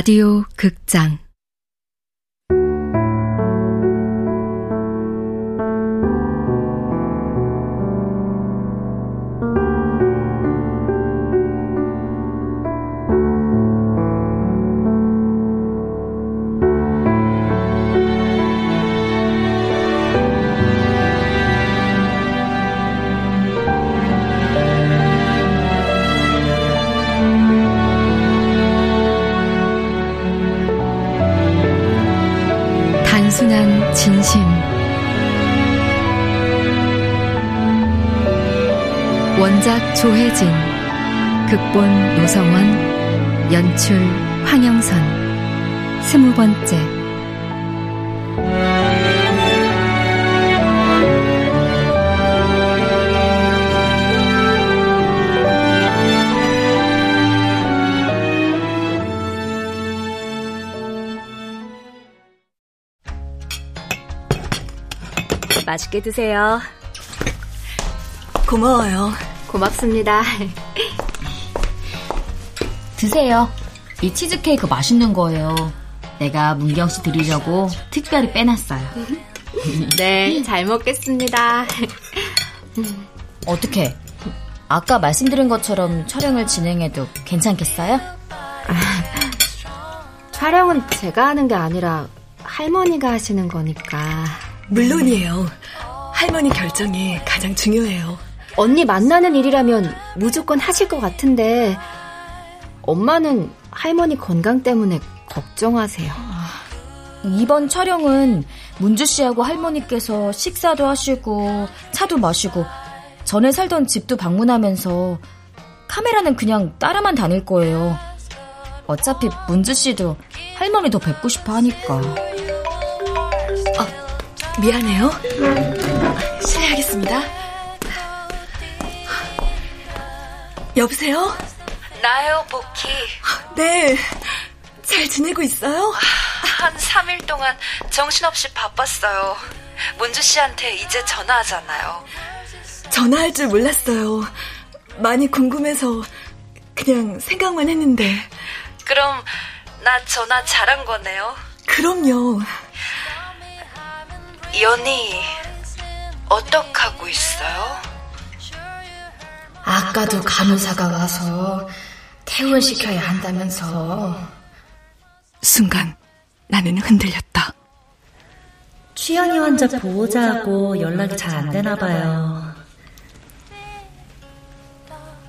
라디오 극장 진심. 원작 조혜진 극본 노성원 연출 황영선. 스무 번째 맛있게 드세요. 고마워요. 고맙습니다. 드세요. 이 치즈케이크 맛있는 거예요. 내가 문경 씨 드리려고 특별히 빼놨어요. 네, 잘 먹겠습니다. 어떻게? 아까 말씀드린 것처럼 촬영을 진행해도 괜찮겠어요? 촬영은 제가 하는 게 아니라 할머니가 하시는 거니까. 물론이에요. 할머니 결정이 가장 중요해요. 언니 만나는 일이라면 무조건 하실 것 같은데 엄마는 할머니 건강 때문에 걱정하세요. 이번 촬영은 문주 씨하고 할머니께서 식사도 하시고 차도 마시고 전에 살던 집도 방문하면서 카메라는 그냥 따라만 다닐 거예요. 어차피 문주 씨도 할머니 도 뵙고 싶어 하니까. 미안해요. 실례하겠습니다. 여보세요? 나요, 복희. 네. 잘 지내고 있어요? 한 3일 동안 정신없이 바빴어요. 문주 씨한테 이제 전화하잖아요. 전화할 줄 몰랐어요. 많이 궁금해서 그냥 생각만 했는데. 그럼 나 전화 잘한 거네요. 그럼요. 연희 어떡하고 있어요? 아까도 간호사가 와서 퇴원시켜야 한다면서 순간 나는 흔들렸다. 취향이 환자 보호자하고 연락이 잘 안 되나 봐요.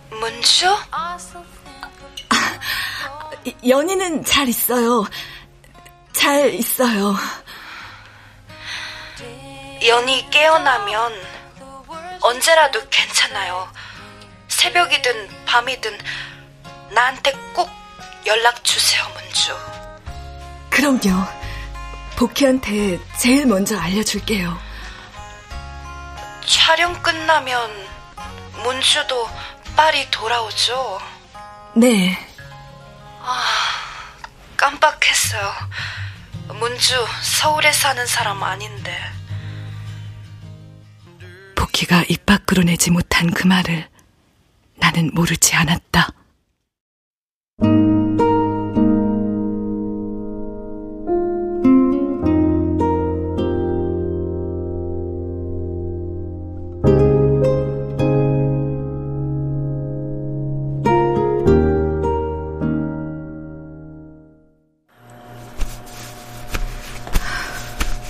문주? 연희는 잘 있어요. 잘 있어요. 연희 깨어나면 언제라도 괜찮아요. 새벽이든 밤이든 나한테 꼭 연락 주세요, 문주. 그럼요. 복희한테 제일 먼저 알려줄게요. 촬영 끝나면 문주도 빨리 돌아오죠? 네. 아, 깜빡했어요. 문주 서울에 사는 사람 아닌데. 복희가 입 밖으로 내지 못한 그 말을 나는 모르지 않았다.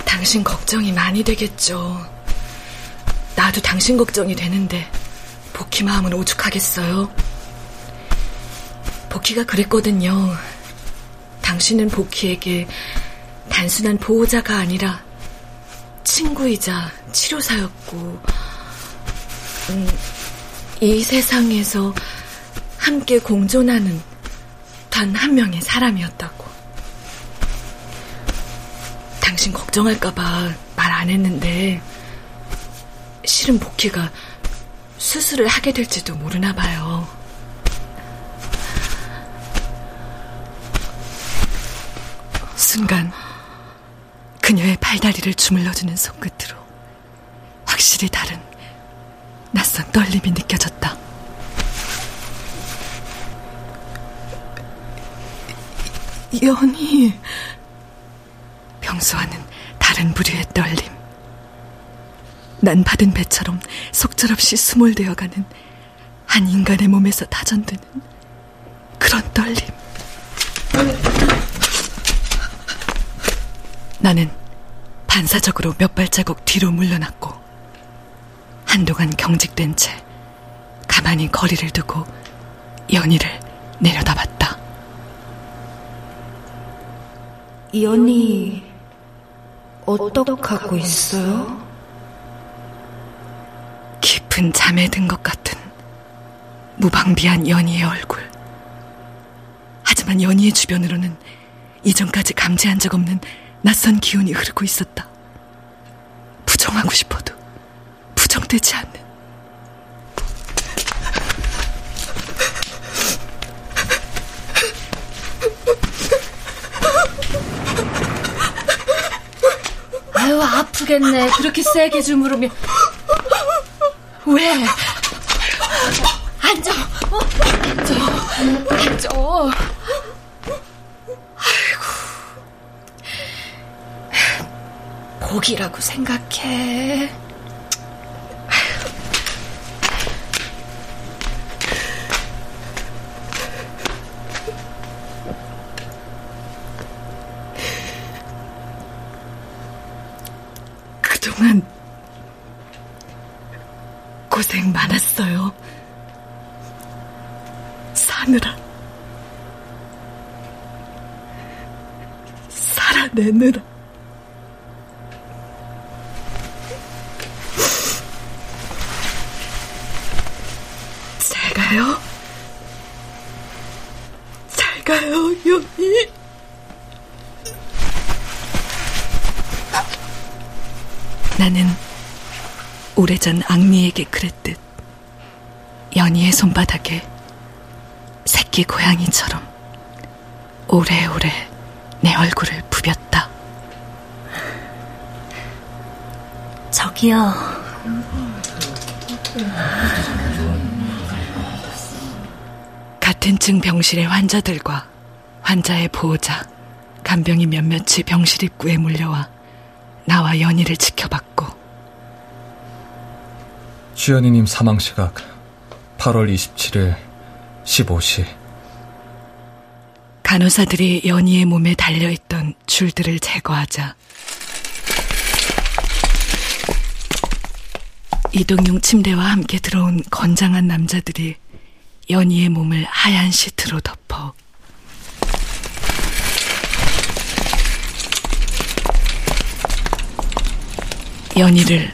당신 걱정이 많이 되겠죠. 나도 당신 걱정이 되는데 복희 마음은 오죽하겠어요. 복희가 그랬거든요. 당신은 복희에게 단순한 보호자가 아니라 친구이자 치료사였고, 음, 이 세상에서 함께 공존하는 단 한 명의 사람이었다고. 당신 걱정할까봐 말 안 했는데, 실은 복희가 수술을 하게 될지도 모르나 봐요. 순간 그녀의 팔다리를 주물러주는 손끝으로 확실히 다른 낯선 떨림이 느껴졌다. 이, 연희. 평소와는 다른 부류의 떨림. 난 받은 배처럼 속절없이 수몰되어가는 한 인간의 몸에서 다전드는 그런 떨림. 나는 반사적으로 몇 발자국 뒤로 물러났고 한동안 경직된 채 가만히 거리를 두고 연희를 내려다봤다. 연희 어떡하고 있어요? 깊은 잠에 든 것 같은 무방비한 연희의 얼굴. 하지만 연희의 주변으로는 이전까지 감지한 적 없는 낯선 기운이 흐르고 있었다. 부정하고 싶어도 부정되지 않는. 아유, 아프겠네. 그렇게 세게 주무르면. 왜? 앉아. 어? 앉아. 앉아. 아이고. 복이라고 생각해. 사느라. 살아내느라. 새끼 고양이처럼 오래오래 내 얼굴을 부볐다. 저기요. 같은 층 병실의 환자들과 환자의 보호자, 간병이 몇몇이 병실 입구에 몰려와 나와 연희를 지켜봤고 주연이님 사망 시각 8월 27일 15시 간호사들이 연희의 몸에 달려있던 줄들을 제거하자 이동용 침대와 함께 들어온 건장한 남자들이 연희의 몸을 하얀 시트로 덮어 연희를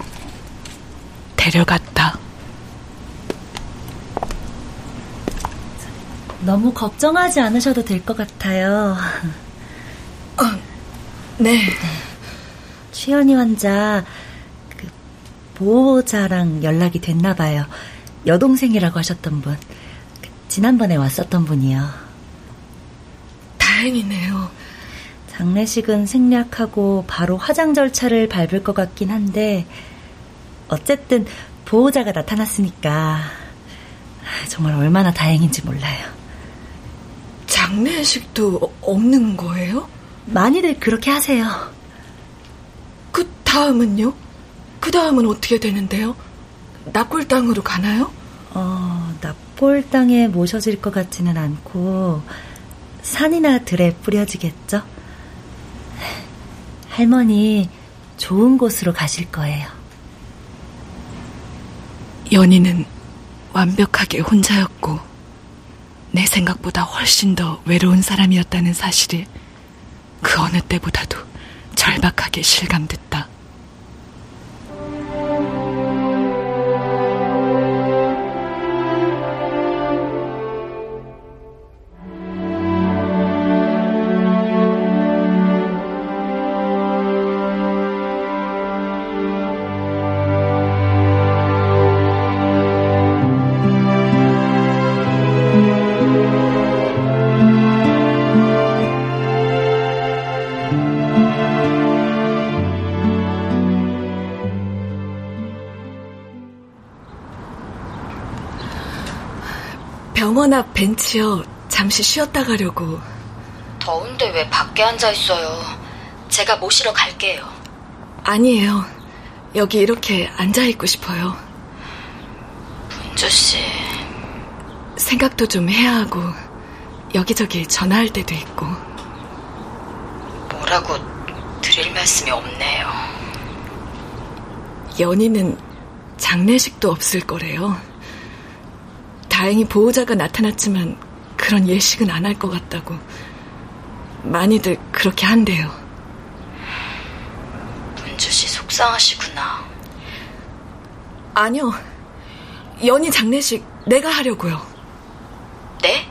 데려갔다. 너무 걱정하지 않으셔도 될 것 같아요. 네. 취현이 환자 그 보호자랑 연락이 됐나 봐요. 여동생이라고 하셨던 분. 그 지난번에 왔었던 분이요. 다행이네요. 장례식은 생략하고 바로 화장 절차를 밟을 것 같긴 한데 어쨌든 보호자가 나타났으니까 정말 얼마나 다행인지 몰라요. 장례식도 없는 거예요? 많이들 그렇게 하세요. 그 다음은요? 그 다음은 어떻게 되는데요? 납골당으로 가나요? 어, 납골당에 모셔질 것 같지는 않고 산이나 들에 뿌려지겠죠? 할머니 좋은 곳으로 가실 거예요. 연희는 완벽하게 혼자였고 내 생각보다 훨씬 더 외로운 사람이었다는 사실이 그 어느 때보다도 절박하게 실감됐다. 병원 앞 벤치여 잠시 쉬었다 가려고 더운데 왜 밖에 앉아 있어요? 제가 모시러 갈게요. 아니에요. 여기 이렇게 앉아 있고 싶어요. 문주 씨. 생각도 좀 해야 하고, 여기저기 전화할 때도 있고. 뭐라고 드릴 말씀이 없네요. 연희는 장례식도 없을 거래요. 다행히 보호자가 나타났지만 그런 예식은 안 할 것 같다고. 많이들 그렇게 한대요. 문주 씨 속상하시구나. 아니요. 연희 장례식 내가 하려고요. 네?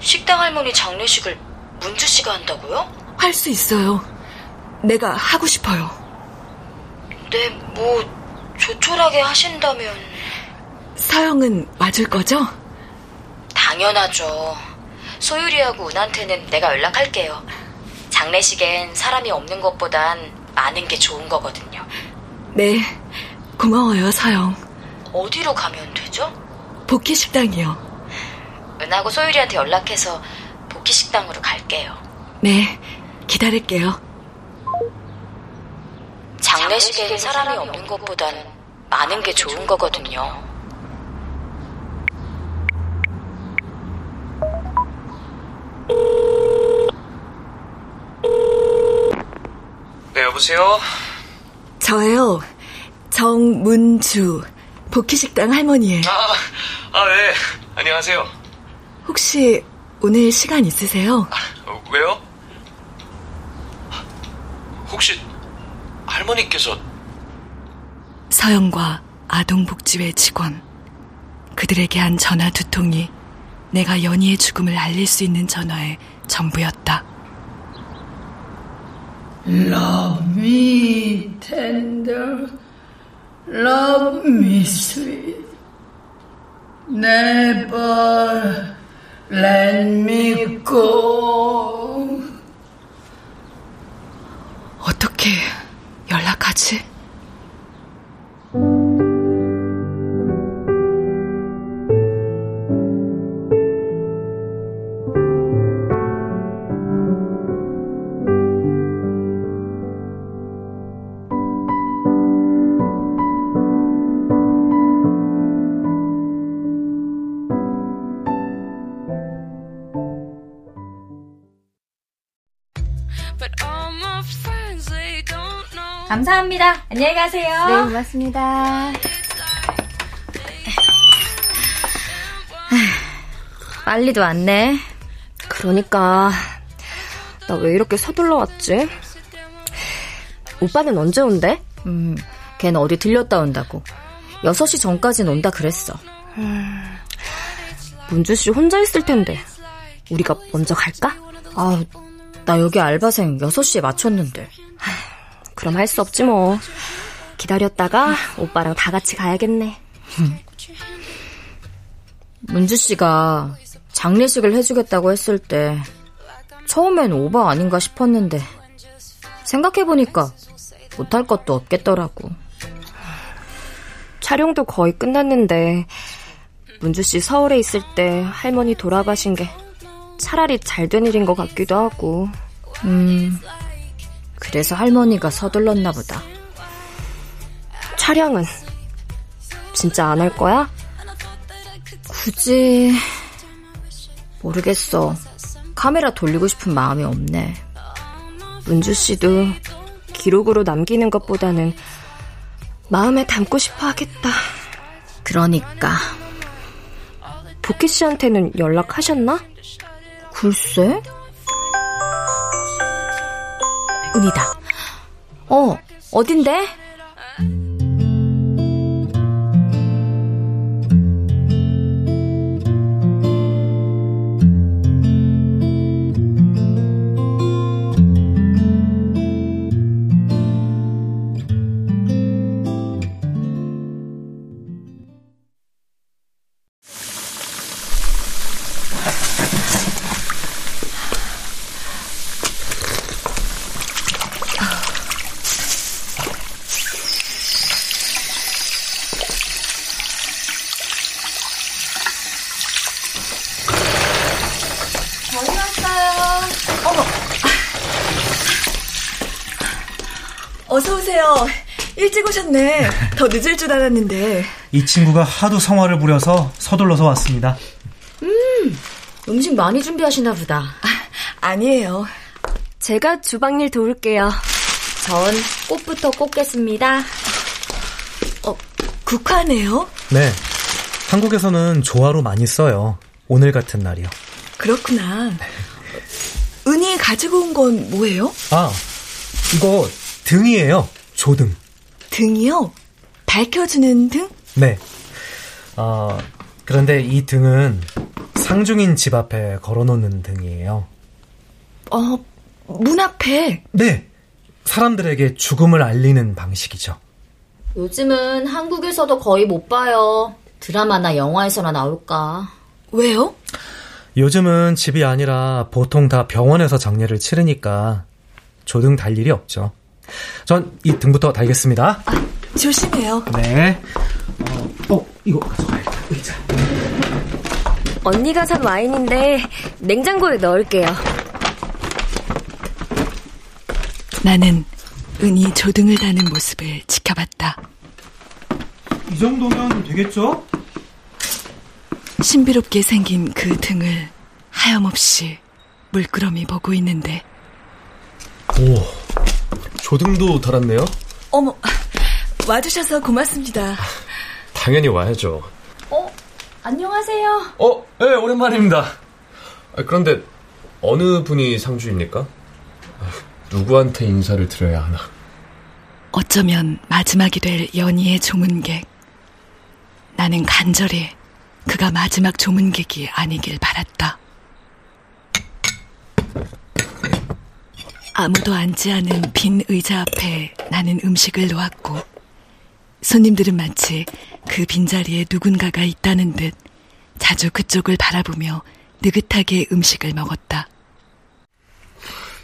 식당 할머니 장례식을 문주 씨가 한다고요? 할 수 있어요. 내가 하고 싶어요. 네, 뭐 조촐하게 하신다면 서영은 맞을 거죠? 당연하죠. 소율이하고 은한테는 내가 연락할게요. 장례식엔 사람이 없는 것보단 많은 게 좋은 거거든요. 네, 고마워요, 서영. 어디로 가면 되죠? 복희 식당이요. 은하고 소율이한테 연락해서 복희 식당으로 갈게요. 네, 기다릴게요. 장례식엔 사람이 없는 것보단 많은 게 좋은 거거든요. 네, 여보세요? 저예요. 정문주. 복희식당 할머니예요. 아, 아, 네. 안녕하세요. 혹시 오늘 시간 있으세요? 어, 왜요? 혹시 할머니께서 서영과 아동복지회 직원. 그들에게 한 전화 두 통이 내가 연희의 죽음을 알릴 수 있는 전화의 전부였다. Love me tender, love me sweet. Never let me go. 어떻게 연락하지? 감사합니다. 안녕히 가세요. 네, 고맙습니다. 빨리도 왔네. 그러니까 나 왜 이렇게 서둘러 왔지? 오빠는 언제 온대? 음, 걔는 어디 들렸다 온다고. 6시 전까지는 온다 그랬어. 문주 씨 혼자 있을 텐데 우리가 먼저 갈까? 아, 나 여기 알바생 6시에 맞췄는데. 그럼 할 수 없지 뭐. 기다렸다가 오빠랑 다 같이 가야겠네. 문주 씨가 장례식을 해주겠다고 했을 때 처음엔 오바 아닌가 싶었는데 생각해보니까 못할 것도 없겠더라고. 촬영도 거의 끝났는데 문주 씨 서울에 있을 때 할머니 돌아가신 게 차라리 잘 된 일인 것 같기도 하고. 음, 그래서 할머니가 서둘렀나 보다. 촬영은 진짜 안 할 거야? 굳이 모르겠어. 카메라 돌리고 싶은 마음이 없네. 문주 씨도 기록으로 남기는 것보다는 마음에 담고 싶어 하겠다. 그러니까 복희 씨한테는 연락하셨나? 글쎄? 은이다. 어, 어딘데? 일찍 오셨네. 더 늦을 줄 알았는데. 이 친구가 하도 성화를 부려서 서둘러서 왔습니다. 음, 음식 많이 준비하시나 보다. 아, 아니에요. 제가 주방일 도울게요. 전 꽃부터 꽂겠습니다. 어, 국화네요? 네. 한국에서는 조화로 많이 써요. 오늘 같은 날이요. 그렇구나. 은희 가지고 온 건 뭐예요? 아, 이거 등이에요. 조등. 등이요? 밝혀주는 등? 네. 어, 그런데 이 등은 상중인 집 앞에 걸어놓는 등이에요. 어, 문 앞에? 네. 사람들에게 죽음을 알리는 방식이죠. 요즘은 한국에서도 거의 못 봐요. 드라마나 영화에서나 나올까. 왜요? 요즘은 집이 아니라 보통 다 병원에서 장례를 치르니까 조등 달 일이 없죠. 전 이 등부터 달겠습니다. 아, 조심해요. 네. 어, 어 이거 가져가야겠다. 의자. 언니가 산 와인인데 냉장고에 넣을게요. 나는 은희 조등을 다는 모습을 지켜봤다. 이 정도면 되겠죠? 신비롭게 생긴 그 등을 하염없이 물끄러미 보고 있는데. 오, 조등도 달았네요? 어머, 와주셔서 고맙습니다. 당연히 와야죠. 어, 안녕하세요. 어, 예, 네, 오랜만입니다. 아, 그런데 어느 분이 상주입니까? 아, 누구한테 인사를 드려야 하나? 어쩌면 마지막이 될 연희의 조문객. 나는 간절히 그가 마지막 조문객이 아니길 바랐다. 아무도 앉지 않은 빈 의자 앞에 나는 음식을 놓았고 손님들은 마치 그 빈자리에 누군가가 있다는 듯 자주 그쪽을 바라보며 느긋하게 음식을 먹었다.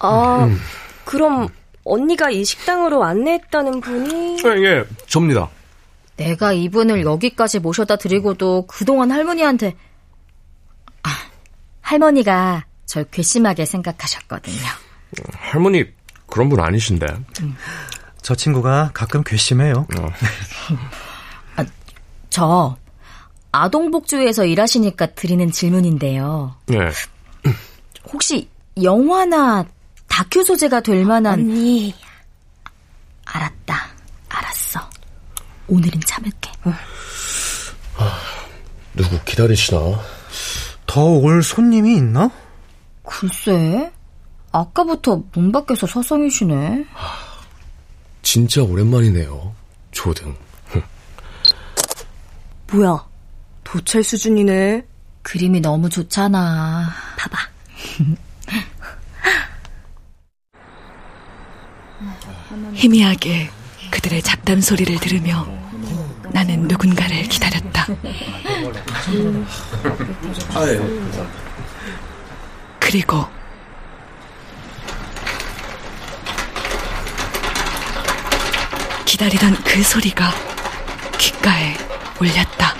아, 음. 그럼 언니가 이 식당으로 안내했다는 분이? 예, 예, 접니다. 내가 이분을 여기까지 모셔다 드리고도 그동안 할머니한테 아, 할머니가 절 괘씸하게 생각하셨거든요. 할머니 그런 분 아니신데. 음. 저 친구가 가끔 괘씸해요. 어. 아, 저 아동복지회에서 일하시니까 드리는 질문인데요. 네. 혹시 영화나 다큐 소재가 될 만한 언니 알았다. 알았어. 오늘은 참을게. 아, 누구 기다리시나? 더 올 손님이 있나? 글쎄. 아까부터 문 밖에서 서성이시네. 진짜 오랜만이네요. 조등. 뭐야? 도찰 수준이네. 그림이 너무 좋잖아. 봐봐. 희미하게 그들의 잡담 소리를 들으며 나는 누군가를 기다렸다. 그리고 기다리던 그 소리가 귓가에 울렸다.